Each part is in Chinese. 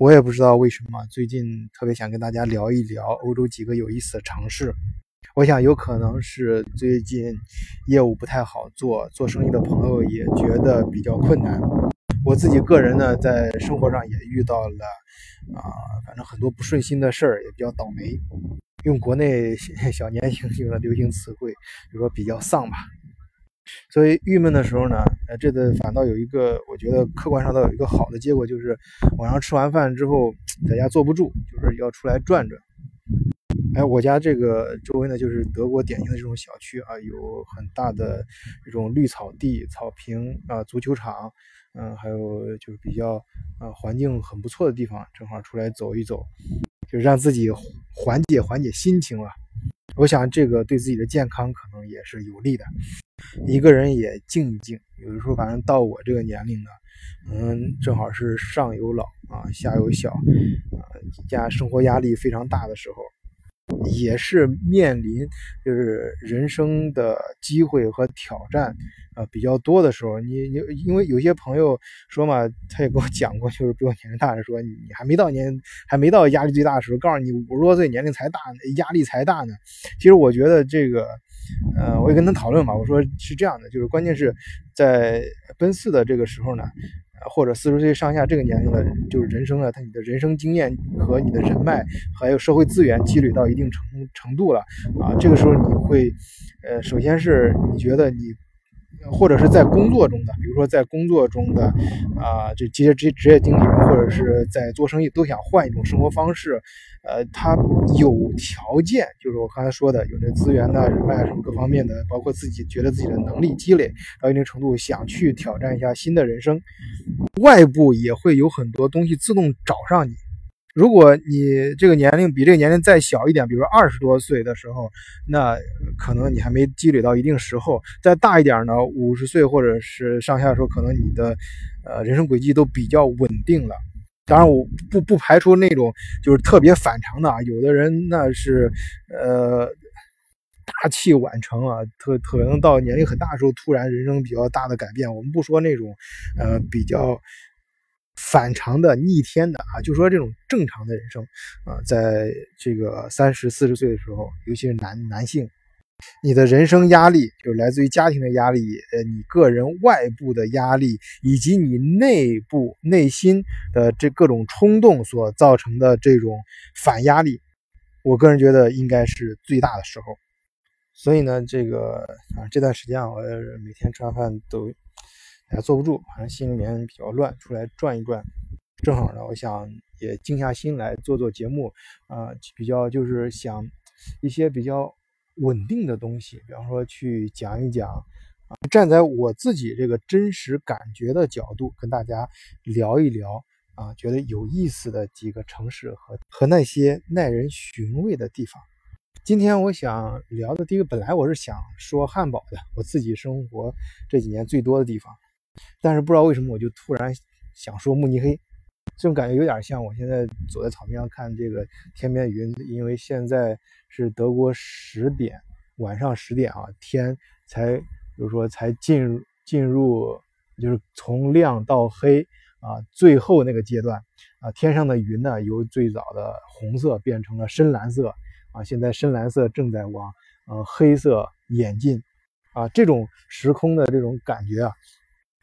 我也不知道为什么最近特别想跟大家聊一聊欧洲几个有意思的城市。我想有可能是最近业务不太好做，做生意的朋友也觉得比较困难。我自己个人呢，在生活上也遇到了啊，反正很多不顺心的事儿，也比较倒霉。用国内 小年轻用的流行词汇，就说比较丧吧。所以郁闷的时候呢，呃，这次反倒有一个，我觉得客观上倒有一个好的结果，就是晚上吃完饭之后在家坐不住，就是要出来转转。哎，我家这个周围呢，就是德国典型的这种小区啊，有很大的这种绿草地、草坪啊，足球场，嗯，还有就是比较啊环境很不错的地方，正好出来走一走，就让自己缓解缓解心情啊。我想这个对自己的健康可能也是有利的。一个人也静一静，有的时候反正到我这个年龄呢，嗯，正好是上有老啊，下有小，啊，家生活压力非常大的时候。也是面临就是人生的机会和挑战，呃比较多的时候，你你因为有些朋友说嘛，他也跟我讲过，就是比我年龄大的说，你还没到年还没到压力最大的时候，告诉你五十多岁年龄才大，压力才大呢。其实我觉得这个，呃，我也跟他讨论嘛，我说是这样的，就是关键是在奔四的这个时候呢。或者四十岁上下这个年龄的，就是人生啊，他你的人生经验和你的人脉，还有社会资源积累到一定程程度了啊，这个时候你会，呃，首先是你觉得你。或者是在工作中的，比如说在工作中的，啊，这这些职职业经理人，或者是在做生意，都想换一种生活方式，呃，他有条件，就是我刚才说的，有那资源的、人脉什么各方面的，包括自己觉得自己的能力积累到一定程度，想去挑战一下新的人生，外部也会有很多东西自动找上你。如果你这个年龄比这个年龄再小一点，比如说二十多岁的时候，那可能你还没积累到一定时候；再大一点呢，五十岁或者是上下的时候，可能你的呃人生轨迹都比较稳定了。当然，我不不排除那种就是特别反常的啊，有的人那是呃大器晚成啊，特可能到年龄很大的时候，突然人生比较大的改变。我们不说那种呃比较。反常的、逆天的啊，就说这种正常的人生啊，在这个三十四十岁的时候，尤其是男男性，你的人生压力就来自于家庭的压力，呃，你个人外部的压力，以及你内部内心的这各种冲动所造成的这种反压力，我个人觉得应该是最大的时候。所以呢，这个啊这段时间啊，我每天吃完饭都。也坐不住，反正心里面比较乱，出来转一转，正好呢，我想也静下心来做做节目，啊，比较就是想一些比较稳定的东西，比方说去讲一讲，啊，站在我自己这个真实感觉的角度跟大家聊一聊，啊，觉得有意思的几个城市和和那些耐人寻味的地方。今天我想聊的第一个，本来我是想说汉堡的，我自己生活这几年最多的地方。但是不知道为什么，我就突然想说慕尼黑，这种感觉有点像我现在走在草坪上看这个天边的云，因为现在是德国十点，晚上十点啊，天才，比如说才进入进入，就是从亮到黑啊，最后那个阶段啊，天上的云呢，由最早的红色变成了深蓝色啊，现在深蓝色正在往呃黑色演进啊，这种时空的这种感觉啊。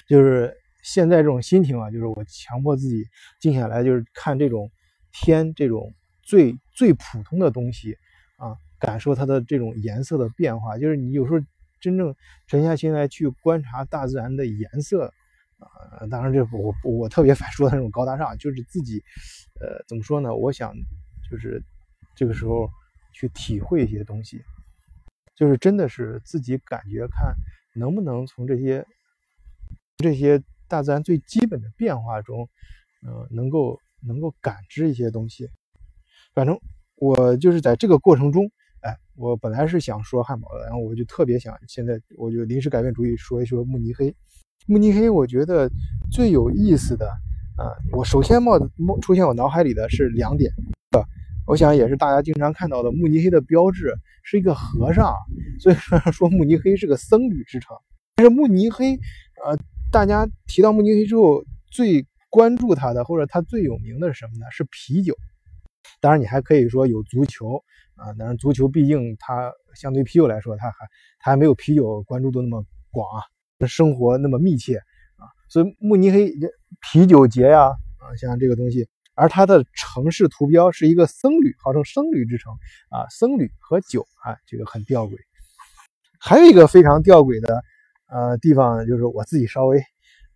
就是现在这种心情啊，就是我强迫自己静下来，就是看这种天，这种最最普通的东西啊，感受它的这种颜色的变化。就是你有时候真正沉下心来去观察大自然的颜色啊，当然这我我特别 反说的那种高大上，就是自己呃怎么说呢？我想就是这个时候去体会一些东西，就是真的是自己感觉看能不能从这些。这些大自然最基本的变化中，呃，能够能够感知一些东西。反正我就是在这个过程中，哎，我本来是想说汉堡的，然后我就特别想，现在我就临时改变主意，说一说慕尼黑。慕尼黑，我觉得最有意思的，啊，我首先冒冒出现我脑海里的是两点，啊，我想也是大家经常看到的，慕尼黑的标志是一个和尚，所以说 说慕尼黑是个僧侣之城。但是慕尼黑，呃。大家提到慕尼黑之后，最关注它的，或者它最有名的是什么呢？是啤酒。当然，你还可以说有足球啊，但是足球毕竟它相对啤酒来说，它还它还没有啤酒关注度那么广啊，生活那么密切啊。所以慕尼黑啤酒节呀啊，像这个东西，而它的城市图标是一个僧侣，号称僧侣之城啊，僧侣和酒啊，这个很吊诡。还有一个非常吊诡的呃地方，就是我自己稍微。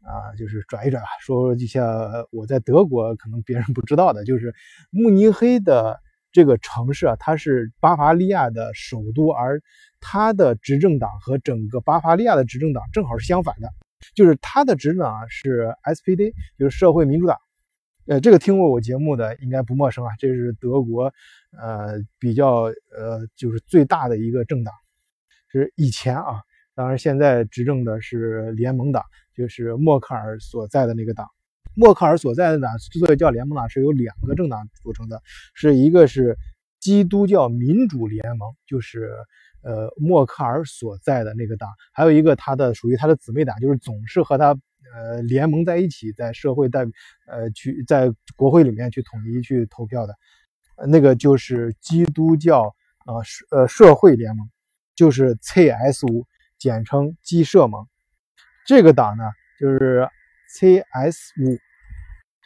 啊，就是转一转啊，说一下我在德国可能别人不知道的，就是慕尼黑的这个城市啊，它是巴伐利亚的首都，而它的执政党和整个巴伐利亚的执政党正好是相反的，就是它的执政党是 SPD，就是社会民主党。呃，这个听过我节目的应该不陌生啊，这是德国呃比较呃就是最大的一个政党，就是以前啊，当然现在执政的是联盟党。就是默克尔所在的那个党，默克尔所在的党之所以叫联盟党，是由两个政党组成的，是一个是基督教民主联盟，就是呃默克尔所在的那个党，还有一个他的属于他的姊妹党，就是总是和他呃联盟在一起，在社会代呃去在国会里面去统一去投票的，那个就是基督教啊社呃社会联盟，就是 CSU，简称基社盟。这个党呢，就是 CSU，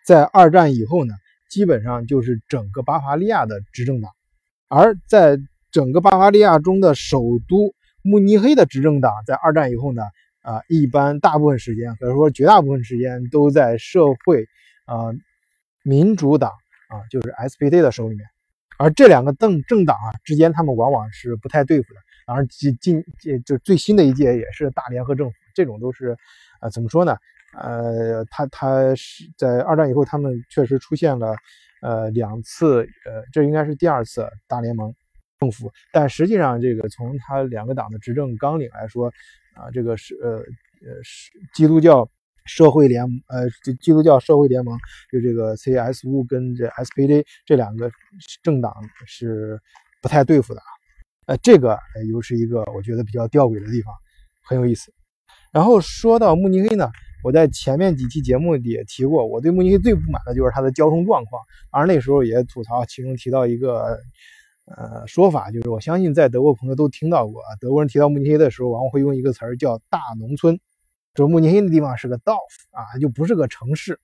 在二战以后呢，基本上就是整个巴伐利亚的执政党。而在整个巴伐利亚中的首都慕尼黑的执政党，在二战以后呢，啊，一般大部分时间，或者说绝大部分时间都在社会啊民主党啊，就是 SPD 的手里面。而这两个政政党啊之间，他们往往是不太对付的。当然，近近就最新的一届也是大联合政府，这种都是，呃，怎么说呢？呃，他他是在二战以后，他们确实出现了，呃，两次，呃，这应该是第二次大联盟政府，但实际上，这个从他两个党的执政纲领来说，啊，这个是呃呃是基督教社会联呃基督教社会联盟，就这个 CSU 跟这 SPD 这两个政党是不太对付的啊。呃，这个又是一个我觉得比较吊诡的地方，很有意思。然后说到慕尼黑呢，我在前面几期节目里也提过，我对慕尼黑最不满的就是它的交通状况。而那时候也吐槽，其中提到一个呃说法，就是我相信在德国朋友都听到过，德国人提到慕尼黑的时候，往往会用一个词儿叫“大农村”。这慕尼黑的地方是个 Dorf 啊，就不是个城市。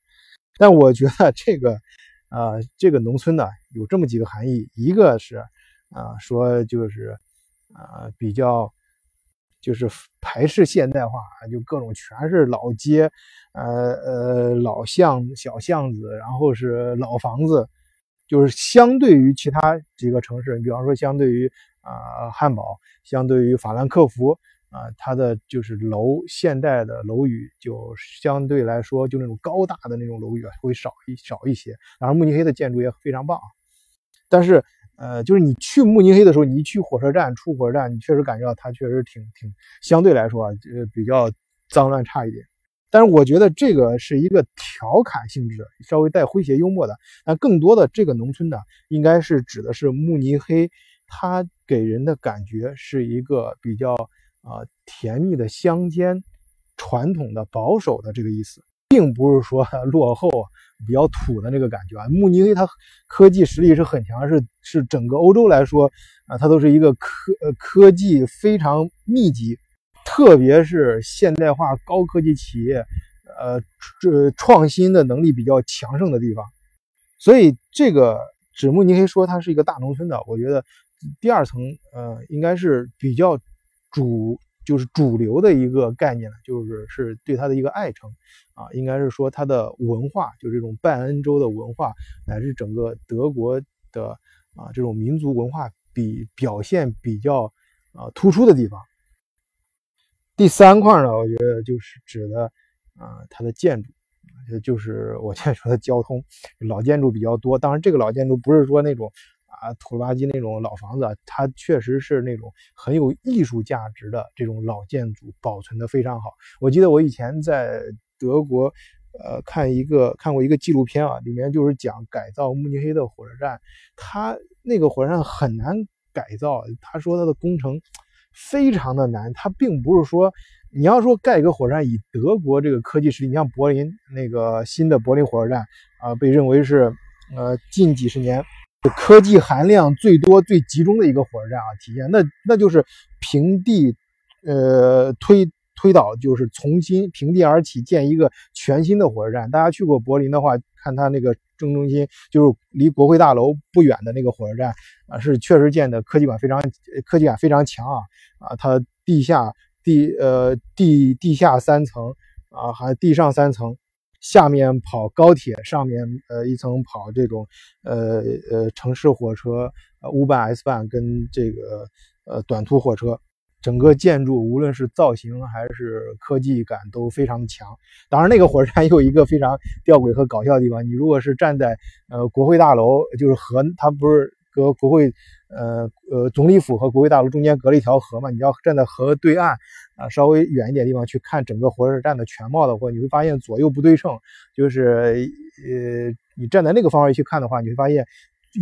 但我觉得这个呃这个农村呢，有这么几个含义，一个是。啊，说就是啊，比较就是排斥现代化，就各种全是老街，呃呃老巷小巷子，然后是老房子，就是相对于其他几个城市，比方说相对于啊汉堡，相对于法兰克福啊，它的就是楼现代的楼宇就相对来说就那种高大的那种楼宇会少一少一些，当然慕尼黑的建筑也非常棒，但是。呃，就是你去慕尼黑的时候，你一去火车站出火车站，你确实感觉到它确实挺挺相对来说啊，呃比较脏乱差一点。但是我觉得这个是一个调侃性质，稍微带诙谐幽默的。但更多的这个农村呢，应该是指的是慕尼黑，它给人的感觉是一个比较啊甜蜜的乡间，传统的保守的这个意思，并不是说落后。比较土的那个感觉啊，慕尼黑它科技实力是很强，是是整个欧洲来说啊，它都是一个科呃科技非常密集，特别是现代化高科技企业，呃这创新的能力比较强盛的地方。所以这个指慕尼黑说它是一个大农村的，我觉得第二层呃应该是比较主。就是主流的一个概念呢，就是是对它的一个爱称，啊，应该是说它的文化，就这种拜恩州的文化，乃至整个德国的啊这种民族文化比表现比较啊突出的地方。第三块呢，我觉得就是指的啊它的建筑，就是我现在说的交通，老建筑比较多。当然，这个老建筑不是说那种。啊，土了吧唧那种老房子，它确实是那种很有艺术价值的这种老建筑，保存的非常好。我记得我以前在德国，呃，看一个看过一个纪录片啊，里面就是讲改造慕尼黑的火车站，它那个火车站很难改造，他说它的工程非常的难，它并不是说你要说盖一个火车站，以德国这个科技实力，你像柏林那个新的柏林火车站啊，被认为是呃近几十年科技含量最多、最集中的一个火车站啊，体现那那就是平地呃推推倒，就是重新平地而起建一个全新的火车站。大家去过柏林的话，看它那个正中心，就是离国会大楼不远的那个火车站啊，是确实建的科技感非常科技感非常强啊啊，它地下。地呃地地下三层啊，还地上三层，下面跑高铁，上面呃一层跑这种呃呃城市火车，呃 U 班 S 班跟这个呃短途火车，整个建筑无论是造型还是科技感都非常强。当然，那个火车站有一个非常吊诡和搞笑的地方，你如果是站在呃国会大楼，就是和它不是隔国会。呃呃，总理府和国会大楼中间隔了一条河嘛，你要站在河对岸啊，稍微远一点地方去看整个火车站的全貌的话，你会发现左右不对称。就是呃，你站在那个方位去看的话，你会发现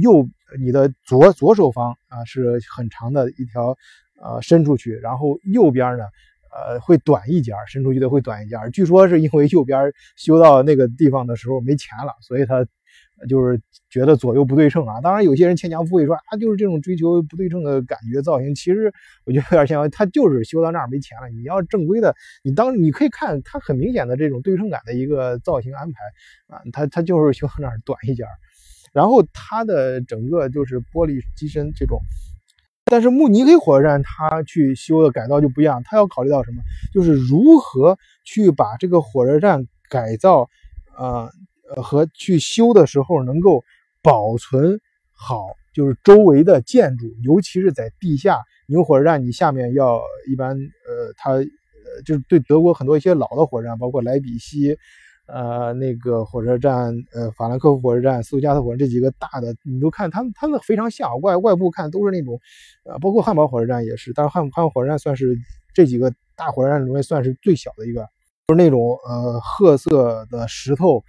右你的左左手方啊是很长的一条呃伸出去，然后右边呢呃会短一截，伸出去的会短一截。据说是因为右边修到那个地方的时候没钱了，所以它。就是觉得左右不对称啊，当然有些人牵强附会说啊，就是这种追求不对称的感觉造型。其实我觉得有点像，他就是修到那儿没钱了。你要正规的，你当你可以看它很明显的这种对称感的一个造型安排啊，它它就是修到那儿短一截儿，然后它的整个就是玻璃机身这种。但是慕尼黑火车站它去修的改造就不一样，它要考虑到什么？就是如何去把这个火车站改造，呃。和去修的时候能够保存好，就是周围的建筑，尤其是在地下。你火车站，你下面要一般，呃，它呃，就是对德国很多一些老的火车站，包括莱比锡，呃，那个火车站，呃，法兰克福火车站、斯图加特火车这几个大的，你都看，他们他们非常像，外外部看都是那种，呃，包括汉堡火车站也是，但是汉汉堡火车站算是这几个大火车站里面算是最小的一个，就是那种呃褐色的石头。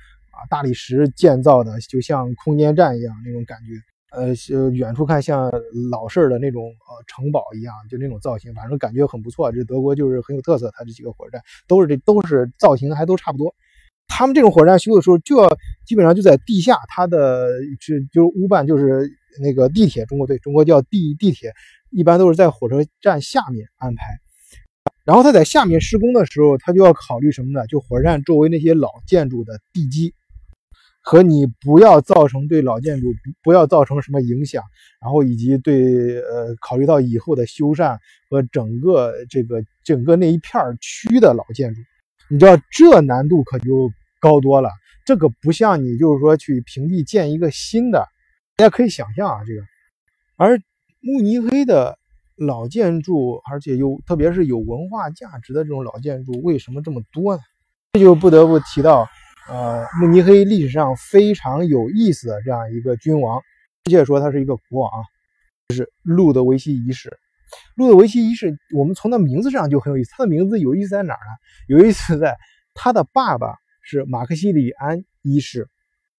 大理石建造的，就像空间站一样那种感觉，呃，远处看像老式的那种呃城堡一样，就那种造型，反正感觉很不错。这德国就是很有特色，它这几个火车站都是这都是造型还都差不多。他们这种火车站修的时候，就要基本上就在地下，它的是就是乌办就是那个地铁，中国对中国叫地地铁，一般都是在火车站下面安排。然后他在下面施工的时候，他就要考虑什么呢？就火车站周围那些老建筑的地基。和你不要造成对老建筑不要造成什么影响，然后以及对呃考虑到以后的修缮和整个这个整个那一片区的老建筑，你知道这难度可就高多了。这个不像你就是说去平地建一个新的，大家可以想象啊，这个。而慕尼黑的老建筑，而且又特别是有文化价值的这种老建筑，为什么这么多呢？这就不得不提到。呃，慕尼黑历史上非常有意思的这样一个君王，确切说他是一个国王，就是路德维希一世。路德维希一世，我们从他名字上就很有意思。他的名字有意思在哪儿呢？有意思在他的爸爸是马克西里安一世，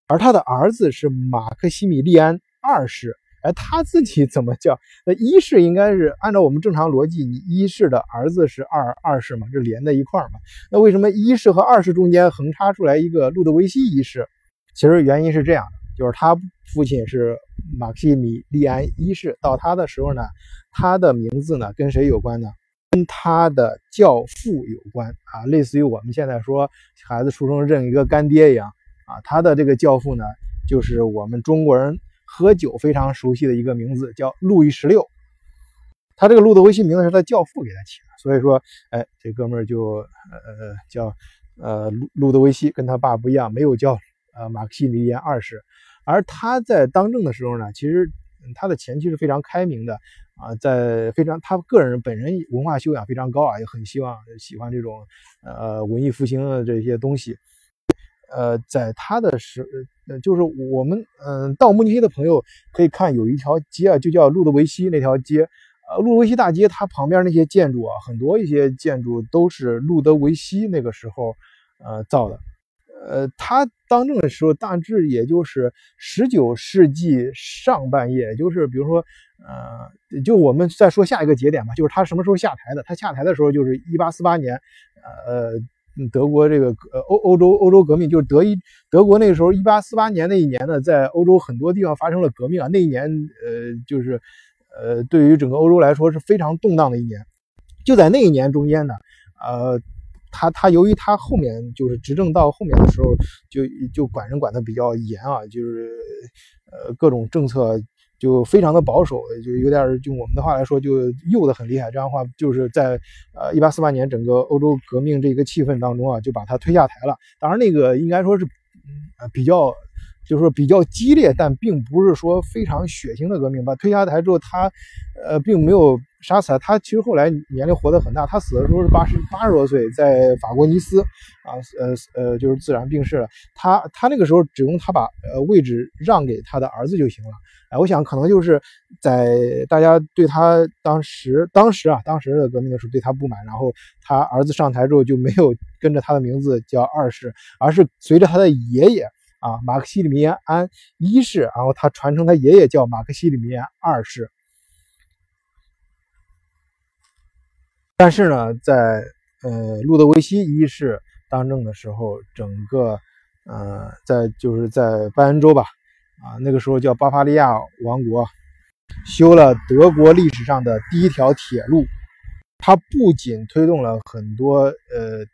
而他的儿子是马克西米利安二世。哎，他自己怎么叫？那一世应该是按照我们正常逻辑，你一世的儿子是二二世嘛，这连在一块儿嘛。那为什么一世和二世中间横插出来一个路德维希一世？其实原因是这样的，就是他父亲是马克西米利安一世，到他的时候呢，他的名字呢跟谁有关呢？跟他的教父有关啊，类似于我们现在说孩子出生认一个干爹一样啊。他的这个教父呢，就是我们中国人。喝酒非常熟悉的一个名字叫路易十六，他这个路德维希名字是他教父给他起的，所以说，哎，这哥们儿就呃叫呃路路德维希，跟他爸不一样，没有叫呃马克西米利安二世。而他在当政的时候呢，其实他的前期是非常开明的啊，在非常他个人本人文化修养非常高啊，也很希望喜欢这种呃文艺复兴的这些东西。呃，在他的时，呃，就是我们，嗯，到慕尼黑的朋友可以看有一条街啊，就叫路德维希那条街，呃，路德维希大街，它旁边那些建筑啊，很多一些建筑都是路德维希那个时候，呃，造的，呃，他当政的时候大致也就是十九世纪上半叶，就是比如说，呃，就我们再说下一个节点吧，就是他什么时候下台的？他下台的时候就是一八四八年，呃，德国这个呃欧欧洲欧洲革命，就是德意德国那个时候一八四八年那一年呢，在欧洲很多地方发生了革命啊，那一年呃就是呃对于整个欧洲来说是非常动荡的一年，就在那一年中间呢，呃。他他由于他后面就是执政到后面的时候，就就管人管的比较严啊，就是呃各种政策就非常的保守，就有点用我们的话来说就右的很厉害。这样的话就是在呃一八四八年整个欧洲革命这个气氛当中啊，就把他推下台了。当然那个应该说是呃比较就是说比较激烈，但并不是说非常血腥的革命。把推下台之后，他呃并没有。杀死他他，其实后来年龄活得很大。他死的时候是八十八十多岁，在法国尼斯啊，呃呃，就是自然病逝了。他他那个时候只用他把呃位置让给他的儿子就行了。哎，我想可能就是在大家对他当时当时啊当时的革命的时候对他不满，然后他儿子上台之后就没有跟着他的名字叫二世，而是随着他的爷爷啊马克西里米安一世，然后他传承他爷爷叫马克西里米安二世。但是呢，在呃路德维希一世当政的时候，整个呃在就是在拜恩州吧，啊那个时候叫巴伐利亚王国，修了德国历史上的第一条铁路。它不仅推动了很多呃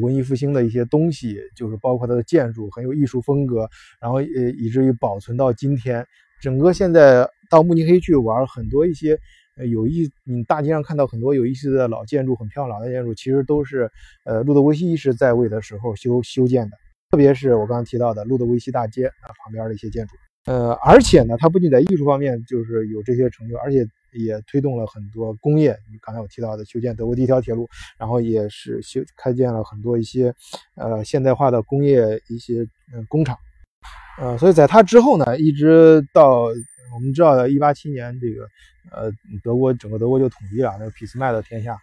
文艺复兴的一些东西，就是包括它的建筑很有艺术风格，然后呃以至于保存到今天。整个现在到慕尼黑去玩，很多一些。呃，有意，你大街上看到很多有意思的老建筑，很漂亮的建筑，其实都是呃路德维希一世在位的时候修修建的。特别是我刚刚提到的路德维希大街啊旁边的一些建筑。呃，而且呢，它不仅在艺术方面就是有这些成就，而且也推动了很多工业。刚才我提到的修建德国第一条铁路，然后也是修开建了很多一些呃现代化的工业一些嗯工厂。呃，所以在它之后呢，一直到。我们知道的，一八七年这个，呃，德国整个德国就统一了，那个俾斯麦的天下。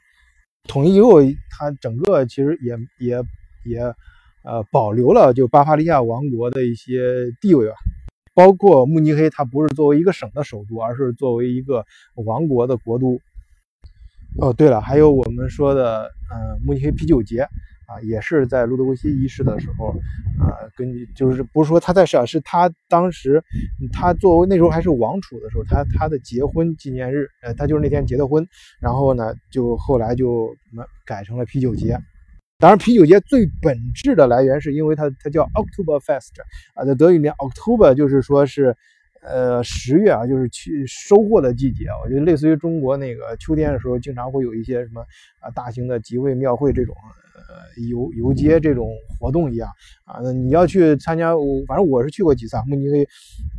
统一以后，它整个其实也也也，呃，保留了就巴伐利亚王国的一些地位吧。包括慕尼黑，它不是作为一个省的首都，而是作为一个王国的国都。哦，对了，还有我们说的，呃，慕尼黑啤酒节。啊，也是在路德维希一世的时候，啊，根据就是不是说他在世，是他当时他作为那时候还是王储的时候，他他的结婚纪念日，呃，他就是那天结的婚，然后呢，就后来就改成了啤酒节。当然，啤酒节最本质的来源是因为它它叫 Oktoberfest 啊，在德语里面 October 就是说是。呃，十月啊，就是去收获的季节。我觉得类似于中国那个秋天的时候，经常会有一些什么啊大型的集会、庙会这种呃游游街这种活动一样啊。那你要去参加，我反正我是去过几次。慕尼黑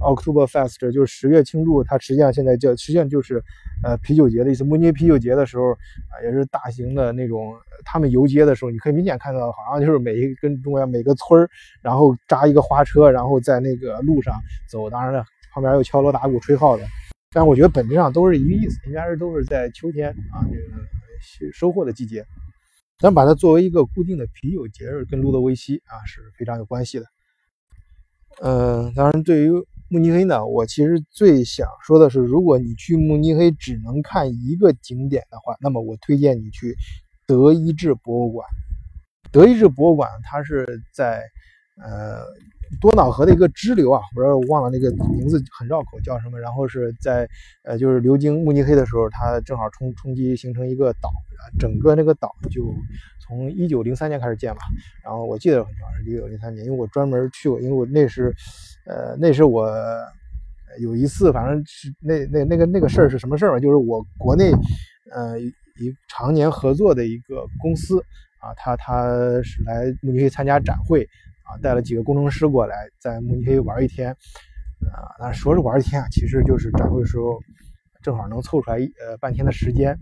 October Fest 就是十月庆祝，它实际上现在叫实际上就是呃啤酒节的意思。慕尼黑啤酒节的时候啊，也是大型的那种，他们游街的时候，你可以明显看到，好像就是每一跟中国每个村儿，然后扎一个花车，然后在那个路上走。当然了。旁边有敲锣打鼓吹号的，但我觉得本质上都是一个意思，应该是都是在秋天啊这个收获的季节。咱把它作为一个固定的啤酒节日，跟路德维希啊是非常有关系的。嗯，当然对于慕尼黑呢，我其实最想说的是，如果你去慕尼黑只能看一个景点的话，那么我推荐你去德意志博物馆。德意志博物馆它是在呃。多瑙河的一个支流啊，不知道忘了那个名字很绕口，叫什么？然后是在呃，就是流经慕尼黑的时候，它正好冲冲击形成一个岛，整个那个岛就从一九零三年开始建嘛。然后我记得很清楚是一九零三年，因为我专门去过，因为我那是呃，那是我有一次，反正是那那那个那个事儿是什么事儿嘛？就是我国内呃一常年合作的一个公司啊，他他是来慕尼黑参加展会。带了几个工程师过来，在慕尼黑玩一天，啊，那说是玩一天啊，其实就是展会的时候正好能凑出来呃半天的时间，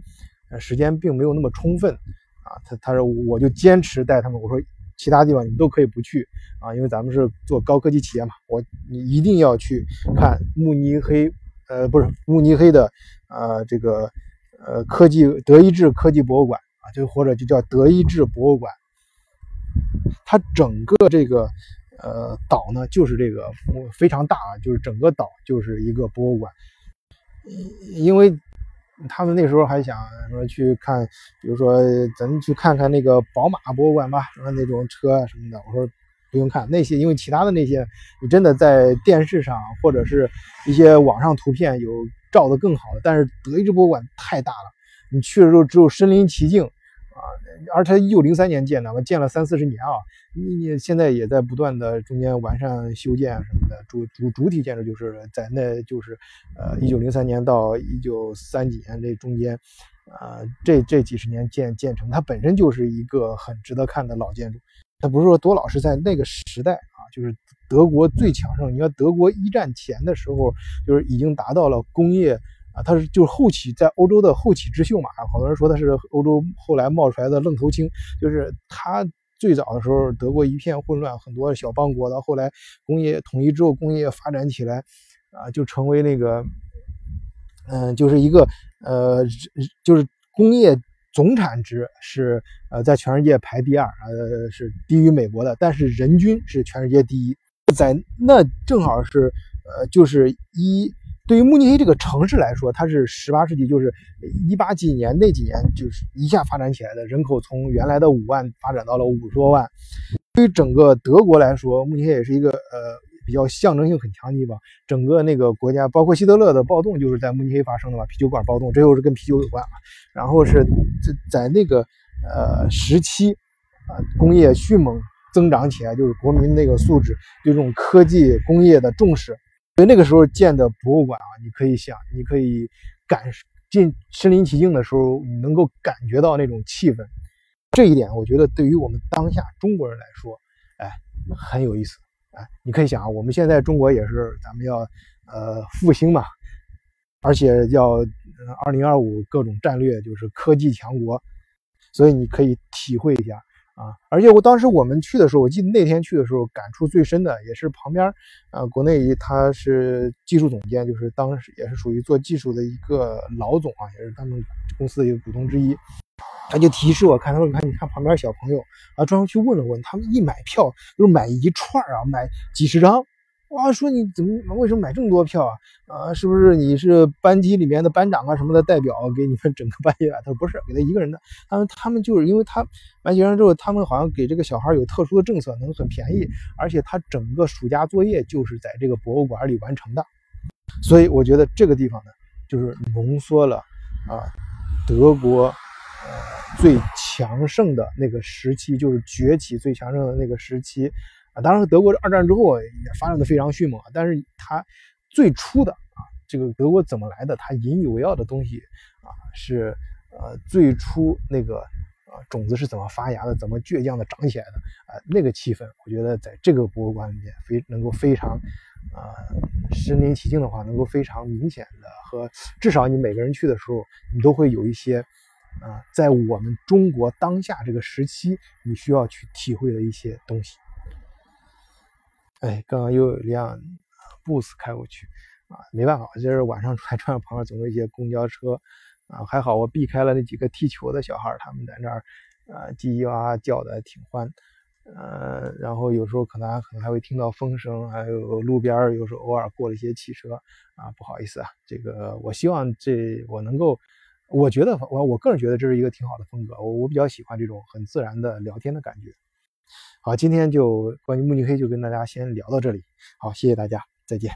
呃，时间并没有那么充分，啊，他他说我就坚持带他们，我说其他地方你们都可以不去啊，因为咱们是做高科技企业嘛，我你一定要去看慕尼黑，呃，不是慕尼黑的呃这个呃科技德意志科技博物馆啊，就或者就叫德意志博物馆。它整个这个呃岛呢，就是这个非常大啊，就是整个岛就是一个博物馆。因为他们那时候还想说去看，比如说咱去看看那个宝马博物馆吧，什么那种车什么的。我说不用看那些，因为其他的那些你真的在电视上或者是一些网上图片有照的更好的，但是德意志博物馆太大了，你去了之后只有身临其境。而且一九零三年建的，我建了三四十年啊，你你现在也在不断的中间完善修建什么的，主主主体建筑就是在那就是呃一九零三年到一九三几年这中间，呃这这几十年建建成，它本身就是一个很值得看的老建筑。它不是说多老，是在那个时代啊，就是德国最强盛。你看德国一战前的时候，就是已经达到了工业。啊，它是就是后起在欧洲的后起之秀嘛，好多人说它是欧洲后来冒出来的愣头青，就是它最早的时候德国一片混乱，很多小邦国到后来工业统一之后，工业发展起来，啊，就成为那个，嗯，就是一个呃，就是工业总产值是呃在全世界排第二，呃是低于美国的，但是人均是全世界第一，在那正好是呃就是一。对于慕尼黑这个城市来说，它是十八世纪，就是一八几年那几年，就是一下发展起来的，人口从原来的五万发展到了五十多万。对于整个德国来说，慕尼黑也是一个呃比较象征性很强的地方。整个那个国家，包括希特勒的暴动，就是在慕尼黑发生的嘛，啤酒馆暴动，这又是跟啤酒有关啊。然后是在在那个呃时期啊，工业迅猛增长起来，就是国民那个素质对这种科技工业的重视。所以那个时候建的博物馆啊，你可以想，你可以感进身临其境的时候，你能够感觉到那种气氛。这一点，我觉得对于我们当下中国人来说，哎，很有意思。哎，你可以想啊，我们现在中国也是，咱们要呃复兴嘛，而且要二零二五各种战略就是科技强国，所以你可以体会一下。啊！而且我当时我们去的时候，我记得那天去的时候，感触最深的也是旁边，啊，国内他是技术总监，就是当时也是属于做技术的一个老总啊，也是他们公司的一个股东之一。他就提示我看，他说：“你看，你看旁边小朋友啊，专门去问了问，他们一买票就是买一串啊，买几十张。”哇，说你怎么为什么买这么多票啊？啊，是不是你是班级里面的班长啊什么的代表给你们整个班级买？他说不是，给他一个人的。他们他们就是因为他买学生之后，他们好像给这个小孩有特殊的政策，能很便宜，而且他整个暑假作业就是在这个博物馆里完成的。所以我觉得这个地方呢，就是浓缩了啊德国最强盛的那个时期，就是崛起最强盛的那个时期。啊，当然，德国二战之后也发展的非常迅猛，但是它最初的啊，这个德国怎么来的？它引以为傲的东西啊，是呃最初那个呃种子是怎么发芽的，怎么倔强的长起来的啊？那个气氛，我觉得在这个博物馆里面非能够非常啊身临其境的话，能够非常明显的和至少你每个人去的时候，你都会有一些啊，在我们中国当下这个时期，你需要去体会的一些东西。哎，刚刚又有一辆 bus 开过去，啊，没办法，就是晚上还穿旁边总有一些公交车，啊，还好我避开了那几个踢球的小孩，他们在那儿，啊，叽叽哇哇叫的挺欢，呃，然后有时候可能还可能还会听到风声，还有路边有时候偶尔过了一些汽车，啊，不好意思啊，这个我希望这我能够，我觉得我我个人觉得这是一个挺好的风格，我我比较喜欢这种很自然的聊天的感觉。好，今天就关于慕尼黑就跟大家先聊到这里。好，谢谢大家，再见。